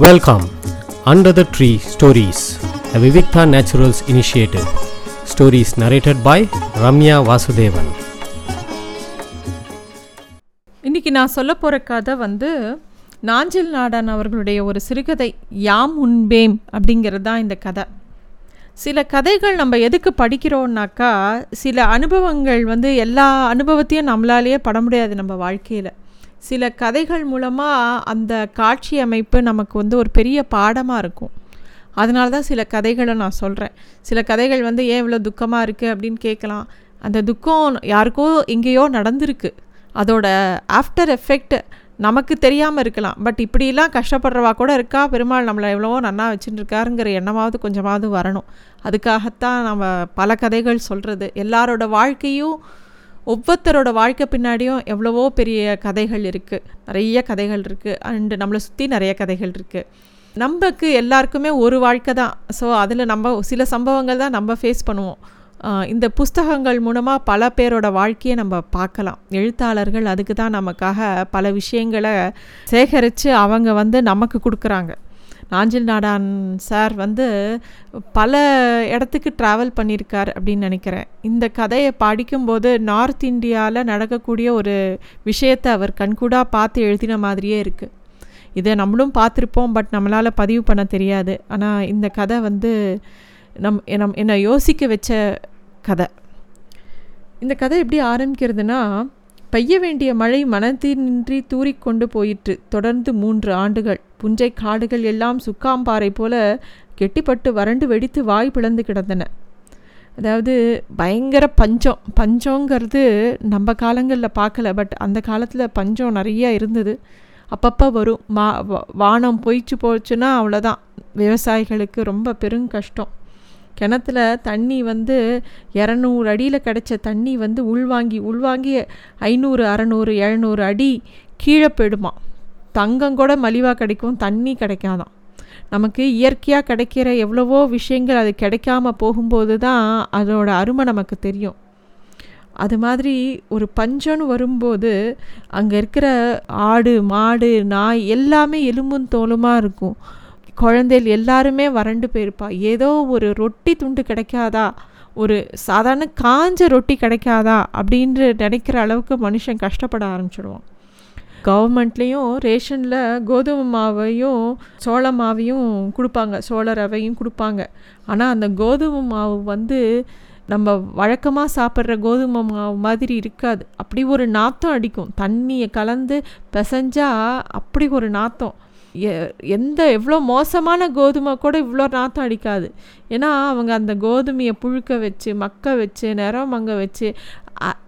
Welcome under the tree stories the Vivikta naturals initiative stories narrated by Ramya Vasudevan இன்னைக்கு நான் சொல்ல போகிற கதை வந்து நாஞ்சில் நாடன் அவர்களுடைய ஒரு சிறுகதை யாம் உண்பேம் அப்படிங்கிறது தான் இந்த கதை. சில கதைகள் நம்ம எதுக்கு படிக்கிறோம்னாக்கா சில அனுபவங்கள் வந்து எல்லா அனுபவத்தையும் நம்மளாலேயே பட முடியாது நம்ம வாழ்க்கையில். சில கதைகள் மூலமாக அந்த காட்சி அமைப்பு நமக்கு வந்து ஒரு பெரிய பாடமாக இருக்கும். அதனால தான் சில கதைகளை நான் சொல்கிறேன் சில கதைகள் வந்து ஏன் இவ்வளோ துக்கமாக இருக்குது அப்படின்னு கேட்கலாம். அந்த துக்கம் யாருக்கோ எங்கேயோ நடந்திருக்கு. அதோட ஆஃப்டர் எஃபெக்ட் நமக்கு தெரியாமல் இருக்கலாம். பட் இப்படிலாம் கஷ்டப்படுறவா கூட இருக்கா? பெருமாள் நம்மளை எவ்வளவோ நன்னா வச்சுட்டுருக்காருங்கிற எண்ணமாவது கொஞ்சமாவது வரணும். அதுக்காகத்தான் நம்ம பல கதைகள் சொல்கிறது எல்லாரோட வாழ்க்கையும் ஒவ்வொருத்தரோட வாழ்க்கை பின்னாடியும் எவ்வளவோ பெரிய கதைகள் இருக்குது நிறைய கதைகள் இருக்குது அண்டு நம்மளை சுற்றி நிறைய கதைகள் இருக்குது நமக்கு எல்லாருக்குமே ஒரு வாழ்க்கை தான். ஸோ அதில் நம்ம சில சம்பவங்கள் தான் நம்ம ஃபேஸ் பண்ணுவோம். இந்த புஸ்தகங்கள் மூலமாக பல பேரோட வாழ்க்கையை நம்ம பார்க்கலாம். எழுத்தாளர்கள் அதுக்கு தான் நமக்காக பல விஷயங்களை சேகரித்து அவங்க வந்து நமக்கு கொடுக்குறாங்க. நாஞ்சில் நாடான் சார் வந்து பல இடத்துக்கு ட்ராவல் பண்ணியிருக்கார் அப்படின்னு நினைக்கிறேன். இந்த கதையை படிக்கும்போது நார்த் இந்தியாவில் நடக்கக்கூடிய ஒரு விஷயத்தை அவர் கண்கூடாக பார்த்து எழுதின மாதிரியே இருக்குது இதை நம்மளும் பார்த்துருப்போம் பட் நம்மளால் பதிவு பண்ண தெரியாது. ஆனால் இந்த கதை வந்து நம் நம் என்னை யோசிக்க வச்ச கதை. இந்த கதை எப்படி ஆரம்பிக்கிறதுனா பெய்ய வேண்டிய மழை மனத்தினின்றி தூறிக்கொண்டு போயிற்று. தொடர்ந்து மூன்று ஆண்டுகள். புஞ்சை காடுகள் எல்லாம் சுக்காம்பாறை போல கெட்டிப்பட்டு வறண்டு வெடித்து வாய் பிளந்து கிடந்தன. அதாவது பயங்கர பஞ்சம். பஞ்சங்கிறது நம்ம காலங்களில் பார்க்கல பட் அந்த காலத்தில் பஞ்சம் நிறையா இருந்தது. அப்பப்போ வரும். மா வானம் பொய்ச்சு போச்சுன்னா அவ்வளோதான் விவசாயிகளுக்கு ரொம்ப பெரும் கஷ்டம். கிணத்துல தண்ணி வந்து இரநூறு அடியில் கிடச்ச தண்ணி வந்து உள்வாங்கி உள்வாங்கி ஐநூறு அறநூறு எழுநூறு அடி கீழே போயிடுமா. தங்கம் கூட மலிவாக கிடைக்கும் தண்ணி கிடைக்காதான். நமக்கு இயற்கையாக கிடைக்கிற எவ்வளவோ விஷயங்கள் அது கிடைக்காம போகும்போது தான் அதோட அருமை நமக்கு தெரியும். அது மாதிரி ஒரு பஞ்சம்னு வரும்போது அங்கே இருக்கிற ஆடு மாடு நாய் எல்லாமே எலும்பும் தோலுமாக இருக்கும். குழந்தைகள் எல்லாருமே வறண்டு போயிருப்பா. ஏதோ ஒரு ரொட்டி துண்டு கிடைக்காதா? ஒரு சாதாரண காஞ்ச ரொட்டி கிடைக்காதா? அப்படின்ற நினைக்கிற அளவுக்கு மனுஷன் கஷ்டப்பட ஆரம்பிச்சிடுவான். கவர்மெண்ட்லேயும் ரேஷனில் கோதுமை மாவையும் சோள மாவையும் கொடுப்பாங்க. சோள ரவையும் கொடுப்பாங்க. ஆனால் அந்த கோதுமை மாவு வந்து நம்ம வழக்கமாக சாப்பிட்ற கோதுமை மாவு மாதிரி இருக்காது. அப்படி ஒரு நாத்தம் அடிக்கும். தண்ணியை கலந்து பிசைஞ்சா அப்படி ஒரு நாத்தம். எந்த எவ்வளோ மோசமான கோதுமை கூட இவ்வளோ நாற்றம் அடிக்காது. ஏன்னா அவங்க அந்த கோதுமையை புழுக்க வச்சு மக்க வச்சு நிறம் மங்க வச்சு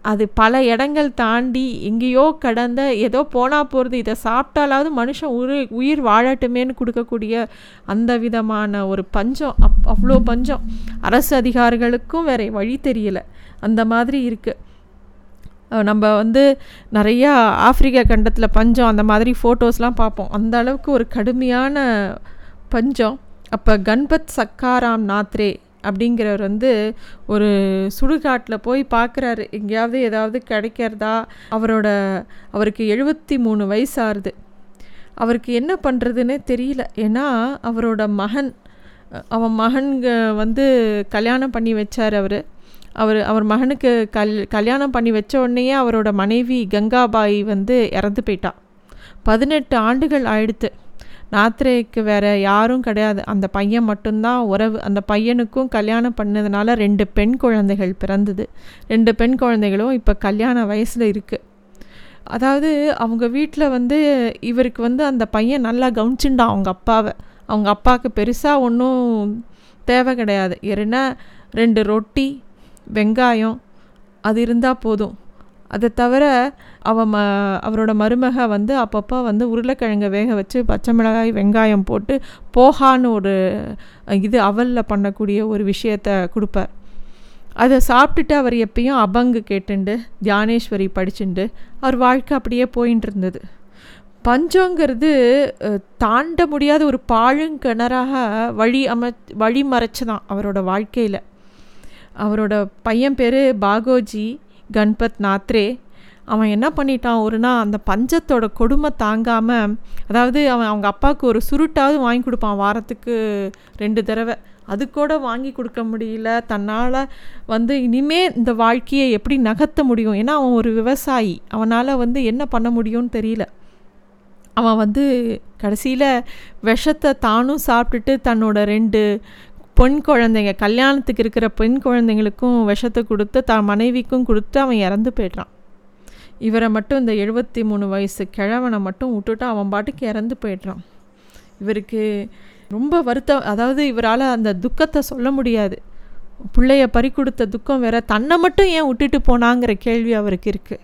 அது பல இடங்கள் தாண்டி எங்கேயோ கடந்த ஏதோ போனால் போகிறது இதை சாப்பிட்டாலாவது மனுஷன் உயிர் உயிர் வாழட்டுமேன்னு கொடுக்கக்கூடிய அந்த விதமான ஒரு பஞ்சம். அப் அவ்வளோ பஞ்சம். அரசு அதிகாரிகளுக்கும் வேற வழி தெரியலை. அந்த மாதிரி இருக்குது நம்ம வந்து நிறையா ஆப்பிரிக்கா கண்டத்தில் பஞ்சம் அந்த மாதிரி ஃபோட்டோஸ்லாம் பார்ப்போம். அந்த அளவுக்கு ஒரு கடுமையான பஞ்சம். அப்போ கண்பத் சக்காராம் நாத்ரே அப்படிங்கிறவர் வந்து ஒரு சுடுகாட்டில் போய் பார்க்குறாரு. எங்கேயாவது ஏதாவது கிடைக்கிறதா? அவரோட அவருக்கு எழுபத்தி மூணு வயசு அவருக்கு என்ன பண்ணுறதுன்னே தெரியல. ஏன்னா அவரோட மகன் அவன் மகன்க வந்து கல்யாணம் பண்ணி வச்சார் அவர். அவர் அவர் மகனுக்கு கல் கல்யாணம் பண்ணி வச்ச உடனேயே அவரோட மனைவி கங்காபாய் வந்து இறந்து போயிட்டா. பதினெட்டு ஆண்டுகள் ஆயிடுத்து. நாத்ரேக்கு வேற யாரும் கிடையாது. அந்த பையன் மட்டும்தான் உறவு அந்த பையனுக்கும் கல்யாணம் பண்ணதுனால ரெண்டு பெண் குழந்தைகள் பிறந்தது. ரெண்டு பெண் குழந்தைகளும் இப்போ கல்யாண வயசில் இருக்குது அதாவது அவங்க வீட்டில் வந்து இவருக்கு வந்து அந்த பையன் நல்லா கவனிச்சுண்டான் அவங்க அப்பாவை. அவங்க அப்பாவுக்கு பெருசாக ஒன்றும் தேவை கிடையாது. ஏன்னா ரெண்டு ரொட்டி வெங்காயம் அது இருந்தால் போதும். அதை தவிர அவ ம அவரோட மருமக வந்து அப்பப்போ வந்து உருளைக்கிழங்கை வேக வச்சு பச்சை மிளகாய் வெங்காயம் போட்டு போகான்னு ஒரு இது அவலில் பண்ணக்கூடிய ஒரு விஷயத்த கொடுப்பார். அதை சாப்பிட்டுட்டு அவர் எப்பயும் அபங்கு கேட்டுண்டு தியானேஸ்வரி படிச்சுண்டு அவர் வாழ்க்கை அப்படியே போயின்னு இருந்தது பஞ்சங்கிறது தாண்ட முடியாத ஒரு பாழுங்கிணறாக வழி அமை வழி மறைச்சதான் அவரோட வாழ்க்கையில். அவரோட பையன் பேர் பாகோஜி கண்பத் நாத்ரே. அவன் என்ன பண்ணிட்டான்? ஒரு நாள் அந்த பஞ்சத்தோட கொடுமை தாங்காமல் அதாவது அவன் அவங்க அப்பாவுக்கு ஒரு சுருட்டாவது வாங்கி கொடுப்பான் வாரத்துக்கு ரெண்டு தடவை. அது கூட வாங்கி கொடுக்க முடியல. தன்னால் வந்து இனிமே இந்த வாழ்க்கையை எப்படி நகர்த்த முடியும்? ஏன்னா அவன் ஒரு விவசாயி. அவனால் வந்து என்ன பண்ண முடியும்னு தெரியல. அவன் வந்து கடைசியில் விஷத்தை தானும் சாப்பிட்டுட்டு தன்னோட ரெண்டு பெண் குழந்தைங்க கல்யாணத்துக்கு இருக்கிற பெண் குழந்தைங்களுக்கும் விஷத்தை கொடுத்து தான் மனைவிக்கும் கொடுத்து அவன் இறந்து போய்ட்றான். இவரை மட்டும் இந்த எழுபத்தி மூணு வயசு கிழவனை மட்டும் விட்டுட்டு அவன் பாட்டுக்கு இறந்து போய்ட்றான். இவருக்கு ரொம்ப வருத்தம் அதாவது இவரால் அந்த துக்கத்தை சொல்ல முடியாது. பிள்ளைய பறி கொடுத்த துக்கம் வேற தன்னை மட்டும் ஏன் விட்டுட்டு போனாங்கிற கேள்வி அவருக்கு இருக்குது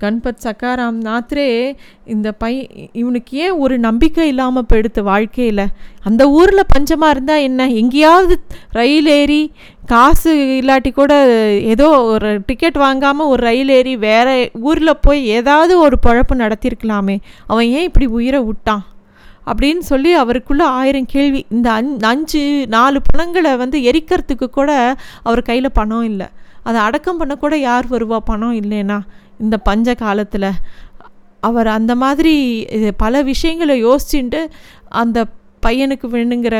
கண்பத் சக்காராம் நாத்ரே இந்த பை இவனுக்கு ஏன் ஒரு நம்பிக்கை இல்லாமல் போயிடுத்து வாழ்க்கையில்? அந்த ஊரில் பஞ்சமாக இருந்தால் என்ன? எங்கேயாவது ரயில் ஏறி காசு இல்லாட்டி கூட ஏதோ ஒரு டிக்கெட் வாங்காமல் ஒரு ரயில் ஏறி வேறு ஊரில் போய் ஏதாவது ஒரு பழப்பு நடத்தியிருக்கலாமே. அவன் ஏன் இப்படி உயிரை விட்டான்? அப்படின்னு சொல்லி அவருக்குள்ளே ஆயிரம் கேள்வி. இந்த அஞ் அஞ்சு நாலு பணங்களை வந்து எரிக்கிறதுக்கு கூட அவர் கையில் பணம் இல்லை. அதை அடக்கம் பண்ண கூட யார் வருவா? பணம் இல்லைன்னா. இந்த பஞ்ச காலத்தில் அவர் அந்த மாதிரி பல விஷயங்களை யோசிச்சுட்டு அந்த பையனுக்கு வேணுங்கிற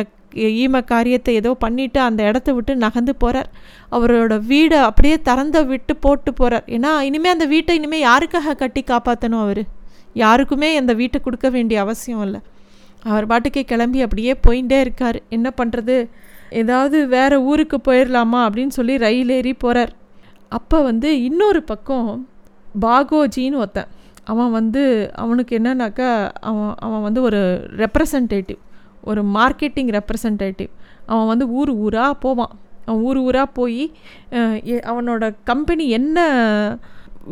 ஈம காரியத்தை ஏதோ பண்ணிவிட்டு அந்த இடத்த விட்டு நகர்ந்து போகிறார் அவரோட வீடை அப்படியே திறந்த விட்டு போட்டு போகிறார் ஏன்னா இனிமேல் அந்த வீட்டை இனிமேல் யாருக்காக கட்டி காப்பாற்றணும் அவர்? யாருக்குமே அந்த வீட்டை கொடுக்க வேண்டிய அவசியம் இல்லை. அவர் பாட்டுக்கே கிளம்பி அப்படியே போயிட்டே இருக்கார். என்ன பண்ணுறது ஏதாவது வேறு ஊருக்கு போயிடலாமா அப்படின்னு சொல்லி ரயில் ஏறி போகிறார் அப்போ வந்து இன்னொரு பக்கம் பாகோஜின்னு ஒருத்தன். அவன் வந்து அவனுக்கு என்னன்னாக்கா அவன் அவன் வந்து ஒரு ரெப்ரசன்டேட்டிவ் ஒரு மார்க்கெட்டிங் ரெப்ரசன்டேட்டிவ் அவன் வந்து ஊர் ஊராக போவான். அவன் ஊர் ஊராக போய் அவனோட கம்பெனி என்ன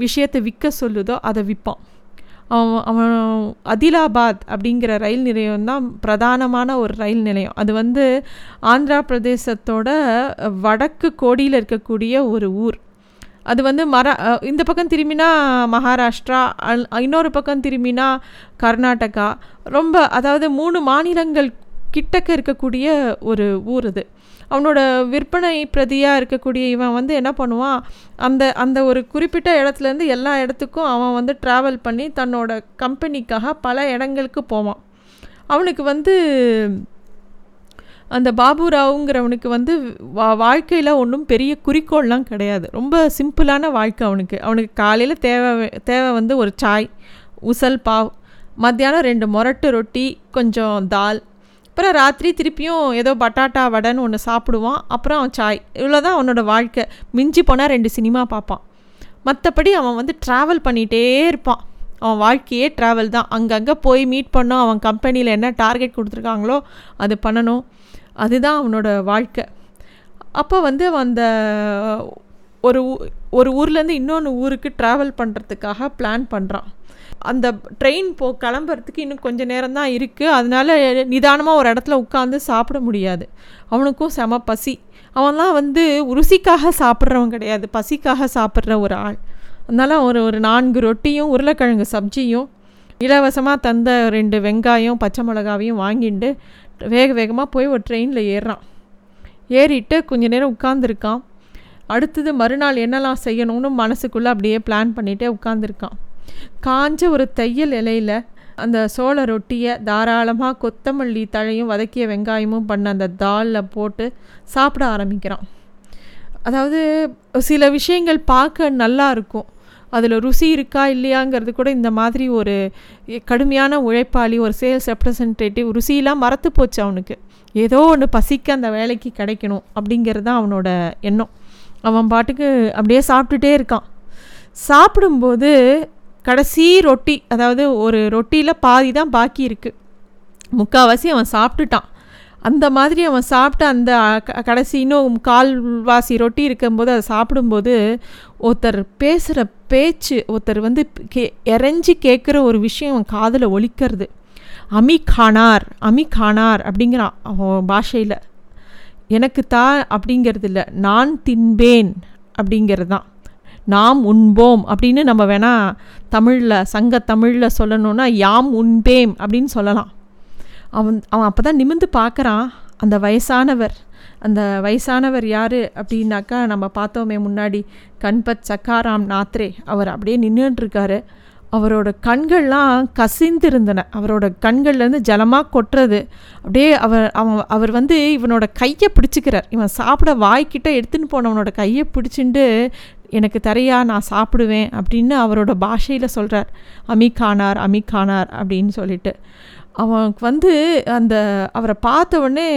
விஷயத்தை விற்க சொல்லுதோ அதை விற்பான் அவன் அவன் அதிலாபாத் அப்படிங்கிற ரயில் நிலையம் தான் பிரதானமான ஒரு ரயில் நிலையம். அது வந்து ஆந்திரா பிரதேசத்தோட வடக்கு கோடியில் இருக்கக்கூடிய ஒரு ஊர். அது வந்து மரா இந்த பக்கம் திரும்பினா மகாராஷ்டிரா இன்னொரு பக்கம் திரும்பினா கர்நாடகா. ரொம்ப அதாவது மூணு மாநிலங்கள் கிட்டக்க இருக்கக்கூடிய ஒரு ஊர் அது. அவனோட விற்பனை பிரதியாக இருக்கக்கூடிய இவன் வந்து என்ன பண்ணுவான் அந்த அந்த ஒரு குறிப்பிட்ட இடத்துலேருந்து எல்லா இடத்துக்கும் அவன் வந்து ட்ராவல் பண்ணி தன்னோட கம்பெனிக்காக பல இடங்களுக்கு போவான். அவனுக்கு வந்து அந்த பாபுராவுங்கிறவனுக்கு வந்து வா வாழ்க்கையில் ஒன்றும் பெரிய குறிக்கோள்லாம் கிடையாது. ரொம்ப சிம்பிளான வாழ்க்கை அவனுக்கு. அவனுக்கு காலையில் தேவை தேவை வந்து ஒரு சாய் உசல் பாவ் மத்தியானம் ரெண்டு மொரட்டு ரொட்டி கொஞ்சம் தால் அப்புறம் ராத்திரி திருப்பியும் ஏதோ பட்டாட்டா வடைன்னு ஒன்று சாப்பிடுவான். அப்புறம் அவன் சாய். இவ்வளோ தான் அவனோட வாழ்க்கை. மிஞ்சி போனால் ரெண்டு சினிமா பார்ப்பான். மற்றபடி அவன் வந்து ட்ராவல் பண்ணிகிட்டே இருப்பான். அவன் வாழ்க்கையே ட்ராவல் தான். அங்கங்கே போய் மீட் பண்ணோம் அவன் கம்பெனியில் என்ன டார்கெட் கொடுத்துருக்காங்களோ அது பண்ணணும். அதுதான் அவனோட வாழ்க்கை. அப்போ வந்து அந்த ஒரு ஒரு ஊர்லேருந்து இன்னொன்று ஊருக்கு ட்ராவல் பண்ணுறதுக்காக பிளான் பண்ணுறான் அந்த ட்ரெயின் போ கிளம்புறதுக்கு இன்னும் கொஞ்சம் நேரம் தான் இருக்குது அதனால நிதானமாக ஒரு இடத்துல உட்காந்து சாப்பிட முடியாது. அவனுக்கும் செம பசி. அவன்லாம் வந்து ருசிக்காக சாப்பிட்றவன் கிடையாது. பசிக்காக சாப்பிட்ற ஒரு ஆள். அதனால் ஒரு ஒரு நான்கு ரொட்டியும் உருளைக்கிழங்கு சப்ஜியும் இலவசமாக தந்த ரெண்டு வெங்காயம் பச்சை மிளகாவையும் வாங்கிட்டு வேக வேகமாக போய் ஒரு ட்ரெயினில் ஏறுறான். ஏறிட்டு கொஞ்ச நேரம் உட்காந்துருக்கான் அடுத்தது மறுநாள் என்னெல்லாம் செய்யணும்னு மனசுக்குள்ளே அப்படியே பிளான் பண்ணிகிட்டே உட்காந்துருக்கான் காஞ்ச ஒரு தையல் இலையில் அந்த சோள ரொட்டியை தாராளமாக கொத்தமல்லி தழையும் வதக்கிய வெங்காயமும் பண்ண அந்த தாலில் போட்டு சாப்பிட ஆரம்பிக்கிறான். அதாவது சில விஷயங்கள் பார்க்க நல்லா இருக்கும். அதில் ருசி இருக்கா இல்லையாங்கிறது கூட இந்த மாதிரி ஒரு கடுமையான உழைப்பாளி ஒரு சேல்ஸ் ரெப்ரசன்டேட்டிவ் ருசியெலாம் மறத்து போச்சு அவனுக்கு. ஏதோ ஒன்று பசிக்க அந்த வேலைக்கு கிடைக்கணும் அப்படிங்கிறது தான் அவனோட எண்ணம். அவன் பாட்டுக்கு அப்படியே சாப்பிட்டுட்டே இருக்கான். சாப்பிடும்போது கடைசி ரொட்டி அதாவது ஒரு ரொட்டியில் பாதி தான் பாக்கி இருக்குது முக்கால்வாசி அவன் சாப்பிட்டுட்டான். அந்த மாதிரி அவன் சாப்பிட்டு அந்த கடைசி இன்னும் கால்வாசி ரொட்டி இருக்கும்போது அதை சாப்பிடும்போது ஒருத்தர் பேசுகிற பேச்சு ஒருத்தர் வந்து கே இறஞ்சி கேட்குற ஒரு விஷயம் அவன் காதில் ஒழிக்கிறது அமி கானார் அமி கானார் அப்படிங்கிறான் அவன் பாஷையில். எனக்கு தா அப்படிங்கிறது இல்லை நான் தின்பேன் அப்படிங்கிறது தான். நாம் உண்போம் அப்படின்னு நம்ம வேணால் தமிழில் சங்க தமிழில் சொல்லணுன்னா யாம் உண்பேம் அப்படின்னு சொல்லலாம். அவன் அவன் அப்போ தான் நிமிந்து பார்க்குறான். அந்த வயசானவர் அந்த வயசானவர் யார் அப்படின்னாக்கா நம்ம பார்த்தோமே முன்னாடி கண்பத் சக்காராம் நாத்ரே. அவர் அப்படியே நின்றுட்டுருக்காரு அவரோட கண்கள்லாம் கசிந்திருந்தன. அவரோட கண்கள்லேருந்து ஜலமாக கொட்டுறது. அப்படியே அவர் அவன் அவர் வந்து இவனோட கையை பிடிச்சிக்கிறார். இவன் சாப்பிட வாய்க்கிட்ட எடுத்துன்னு போனவனோட கையை பிடிச்சிண்டு எனக்கு தரையா நான் சாப்பிடுவேன் அப்படின்னு அவரோட பாஷையில் சொல்கிறார் அமிகானார் அமிகானார் அப்படின்னு சொல்லிட்டு. அவனுக்கு வந்து அந்த அவரை பார்த்த உடனே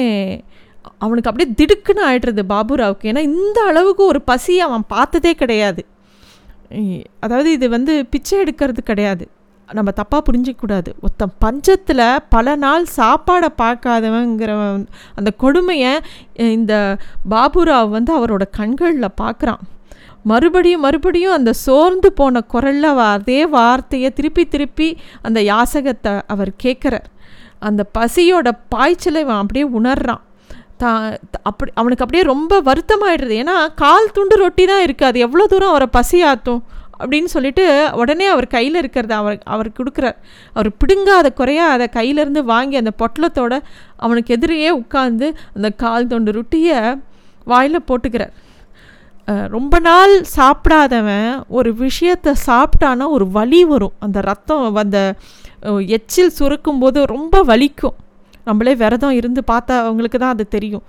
அவனுக்கு அப்படியே திடுக்குன்னு ஆயிடுறது பாபுராவுக்கு. ஏன்னா இந்த அளவுக்கு ஒரு பசி அவன் பார்த்ததே கிடையாது. அதாவது இது வந்து பிச்சை எடுக்கிறது கிடையாது. நம்ம தப்பாக புரிஞ்சிக்கூடாது ஒருத்தன் பஞ்சத்தில் பல நாள் சாப்பாடை பார்க்காதவங்கிற அந்த கொடுமையை இந்த பாபுராவ் வந்து அவரோட கண்களில் பார்க்குறான். மறுபடியும் மறுபடியும் அந்த சோர்ந்து போன குரலில் அதே வார்த்தையை திருப்பி திருப்பி அந்த யாசகத்தை அவர் கேட்குறார். அந்த பசியோட பாய்ச்சலை அவன் அப்படியே உணர்றான். தா அப்படி அவனுக்கு அப்படியே ரொம்ப வருத்தமாயிடுறது ஏன்னா கால் துண்டு ரொட்டி தான் இருக்குது அது எவ்வளோ தூரம் அவரை பசியாத்தும் ஆற்றும் அப்படின்னு சொல்லிட்டு உடனே அவர் கையில் இருக்கிறத அவர் அவர் கொடுக்குறார். அவர் பிடுங்காத குறையாக அதை கையிலேருந்து வாங்கி அந்த பொட்டலத்தோட அவனுக்கு எதிரையே உட்காந்து அந்த கால் தொண்டு ரொட்டியை வாயில் போட்டுக்கிறார். ரொம்ப நாள் சாப்பிடாதவன் ஒரு விஷயத்தை சாப்பிட்டானா ஒரு வலி வரும். அந்த ரத்தம் அந்த எச்சில் சுருக்கும்போது ரொம்ப வலிக்கும். நம்மளே விரதம் இருந்து பார்த்தா அவங்களுக்கு தான் அது தெரியும்.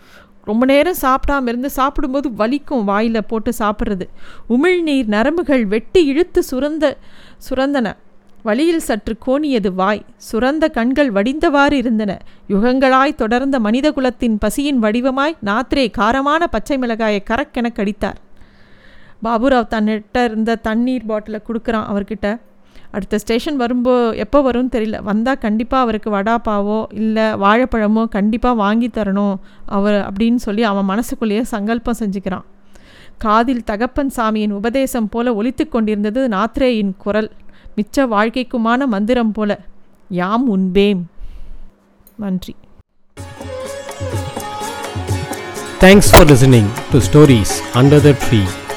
ரொம்ப நேரம் சாப்பிடாம இருந்து சாப்பிடும்போது வலிக்கும் வாயில் போட்டு சாப்பிட்றது. உமிழ்நீர் நரம்புகள் வெட்டி இழுத்து சுரந்த சுரந்தன. வழியில் சற்று கோணியது வாய். சுரந்த கண்கள் வடிந்தவாறு இருந்தன. யுகங்களாய் தொடர்ந்த மனித குலத்தின் பசியின் வடிவமாய் நாத்ரே காரமான பச்சை மிளகாயை கரக்கென கடித்தார். பாபுராவ் தன்னிட்ட இருந்த தண்ணீர் பாட்டிலை கொடுக்குறான் அவர்கிட்ட. அடுத்த ஸ்டேஷன் வரும்போ எப்போ வரும்னு தெரியல. வந்தால் கண்டிப்பாக அவருக்கு வடாப்பாவோ இல்லை வாழைப்பழமோ கண்டிப்பாக வாங்கி தரணும் அவர் அப்படின்னு சொல்லி அவன் மனசுக்குள்ளேயே சங்கல்பம் செஞ்சுக்கிறான். காதில் தகப்பன் சாமியின் உபதேசம் போல ஒலித்து கொண்டிருந்தது நாத்ரேயின் குரல். மிச்ச வாழ்க்கைக்குமான மந்திரம் போல யாம் உண்பேம். நன்றி. Thanks for listening to stories under the tree